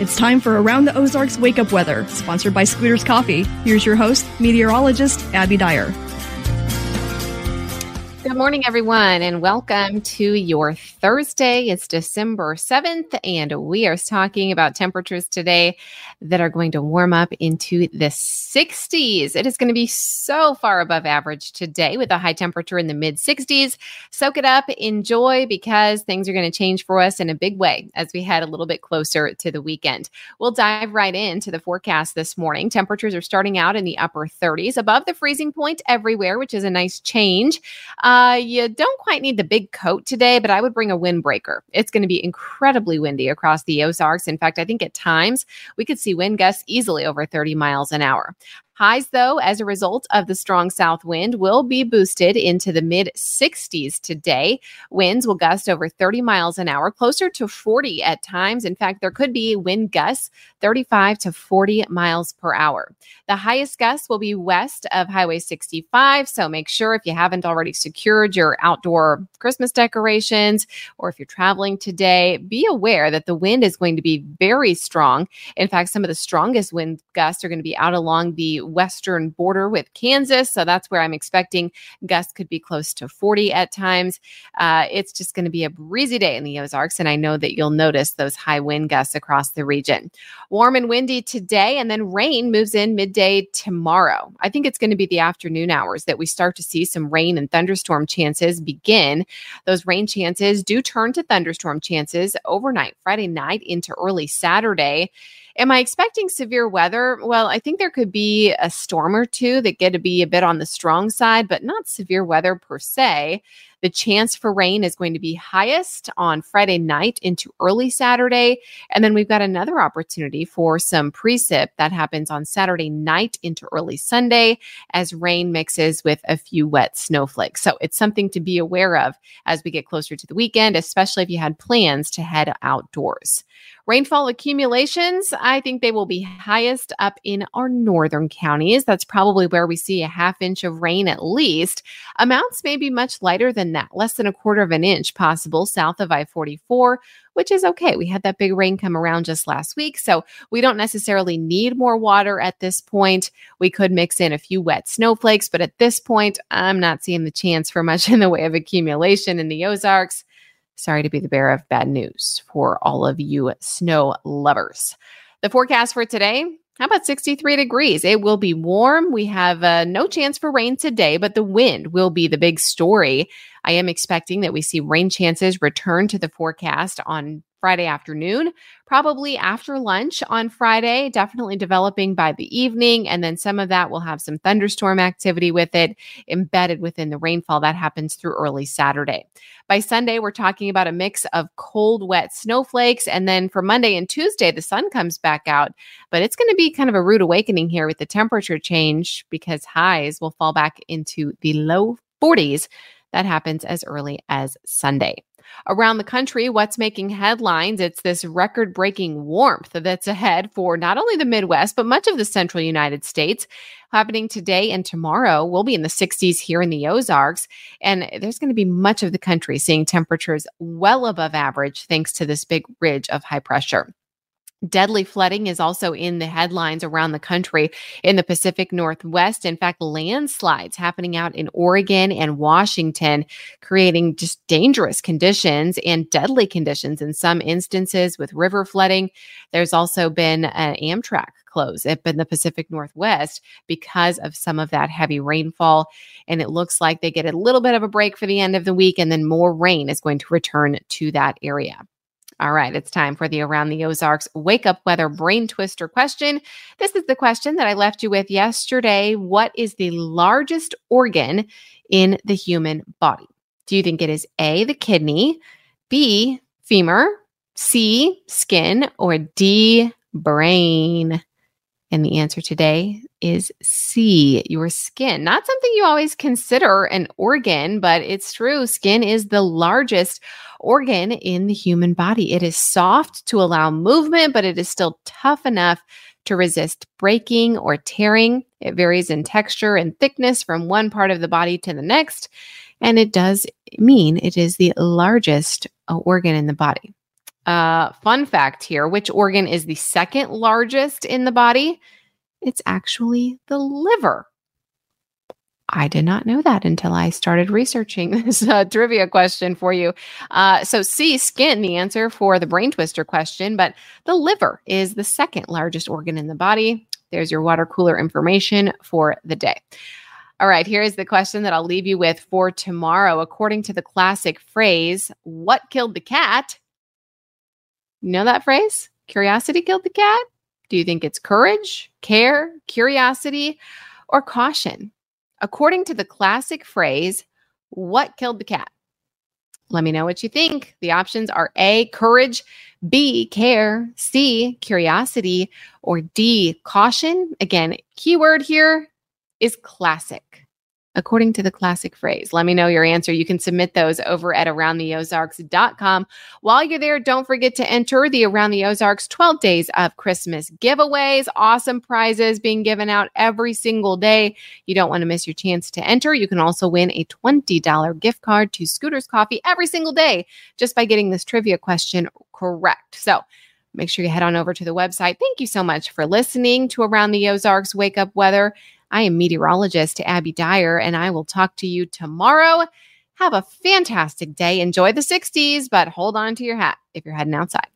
It's time for Around the Ozarks Wake Up Weather, sponsored by Scooter's Coffee. Here's your host, meteorologist Abby Dyer. Good morning, everyone, and welcome to your Thursday. It's December 7th, and we are talking about temperatures today that are going to warm up into the 60s. It is going to be so far above average today with a high temperature in the mid 60s. Soak it up, enjoy, because things are going to change for us in a big way as we head a little bit closer to the weekend. We'll dive right into the forecast this morning. Temperatures are starting out in the upper 30s, above the freezing point everywhere, which is a nice change. Uh, uh, you don't quite need the big coat today, but I would bring a windbreaker. It's going to be incredibly windy across the Ozarks. In fact, I think at times we could see wind gusts easily over 30 miles an hour. Highs, though, as a result of the strong south wind, will be boosted into the mid 60s today. Winds will gust over 30 miles an hour, closer to 40 at times. In fact, there could be wind gusts 35 to 40 miles per hour. The highest gusts will be west of Highway 65. So make sure if you haven't already secured your outdoor Christmas decorations or if you're traveling today, be aware that the wind is going to be very strong. In fact, some of the strongest wind gusts are going to be out along the western border with Kansas. So that's where I'm expecting gusts could be close to 40 at times. Uh, it's just going to be a breezy day in the Ozarks. And I know that you'll notice those high wind gusts across the region. Warm and windy today, and then rain moves in midday tomorrow. I think it's going to be the afternoon hours that we start to see some rain and thunderstorm chances begin. Those rain chances do turn to thunderstorm chances overnight, Friday night into early Saturday. Am I expecting severe weather? Well, I think there could be a storm or two that get to be a bit on the strong side, but not severe weather per se. The chance for rain is going to be highest on Friday night into early Saturday. And then we've got another opportunity for some precip that happens on Saturday night into early Sunday as rain mixes with a few wet snowflakes. So it's something to be aware of as we get closer to the weekend, especially if you had plans to head outdoors. Rainfall accumulations, I think they will be highest up in our northern counties. That's probably where we see a half inch of rain at least. Amounts may be much lighter than that, less than a quarter of an inch possible south of I 44, which is okay. We had that big rain come around just last week, so we don't necessarily need more water at this point. We could mix in a few wet snowflakes, but at this point, I'm not seeing the chance for much in the way of accumulation in the Ozarks. Sorry to be the bearer of bad news for all of you snow lovers. The forecast for today how about 63 degrees? It will be warm. We have uh, no chance for rain today, but the wind will be the big story. I am expecting that we see rain chances return to the forecast on Friday afternoon, probably after lunch on Friday, definitely developing by the evening. And then some of that will have some thunderstorm activity with it embedded within the rainfall that happens through early Saturday. By Sunday, we're talking about a mix of cold, wet snowflakes. And then for Monday and Tuesday, the sun comes back out. But it's going to be kind of a rude awakening here with the temperature change because highs will fall back into the low 40s. That happens as early as Sunday. Around the country, what's making headlines? It's this record breaking warmth that's ahead for not only the Midwest, but much of the central United States. Happening today and tomorrow, we'll be in the 60s here in the Ozarks. And there's going to be much of the country seeing temperatures well above average thanks to this big ridge of high pressure. Deadly flooding is also in the headlines around the country in the Pacific Northwest. In fact, landslides happening out in Oregon and Washington, creating just dangerous conditions and deadly conditions in some instances with river flooding. There's also been an Amtrak close up in the Pacific Northwest because of some of that heavy rainfall. And it looks like they get a little bit of a break for the end of the week, and then more rain is going to return to that area. All right, it's time for the Around the Ozarks Wake Up Weather Brain Twister question. This is the question that I left you with yesterday. What is the largest organ in the human body? Do you think it is A, the kidney, B, femur, C, skin, or D, brain? And the answer today is C, your skin. Not something you always consider an organ, but it's true. Skin is the largest organ in the human body. It is soft to allow movement, but it is still tough enough to resist breaking or tearing. It varies in texture and thickness from one part of the body to the next. And it does mean it is the largest uh, organ in the body. Uh, fun fact here which organ is the second largest in the body? It's actually the liver. I did not know that until I started researching this uh, trivia question for you. Uh, so, C, skin, the answer for the brain twister question, but the liver is the second largest organ in the body. There's your water cooler information for the day. All right, here is the question that I'll leave you with for tomorrow. According to the classic phrase, what killed the cat? You know that phrase? Curiosity killed the cat? Do you think it's courage, care, curiosity, or caution? According to the classic phrase, what killed the cat? Let me know what you think. The options are A, courage, B, care, C, curiosity, or D, caution. Again, keyword here is classic according to the classic phrase. Let me know your answer. You can submit those over at aroundtheozarks.com. While you're there, don't forget to enter the Around the Ozarks 12 Days of Christmas giveaways. Awesome prizes being given out every single day. You don't want to miss your chance to enter. You can also win a $20 gift card to Scooter's Coffee every single day just by getting this trivia question correct. So, make sure you head on over to the website. Thank you so much for listening to Around the Ozarks Wake Up Weather. I am meteorologist Abby Dyer, and I will talk to you tomorrow. Have a fantastic day. Enjoy the 60s, but hold on to your hat if you're heading outside.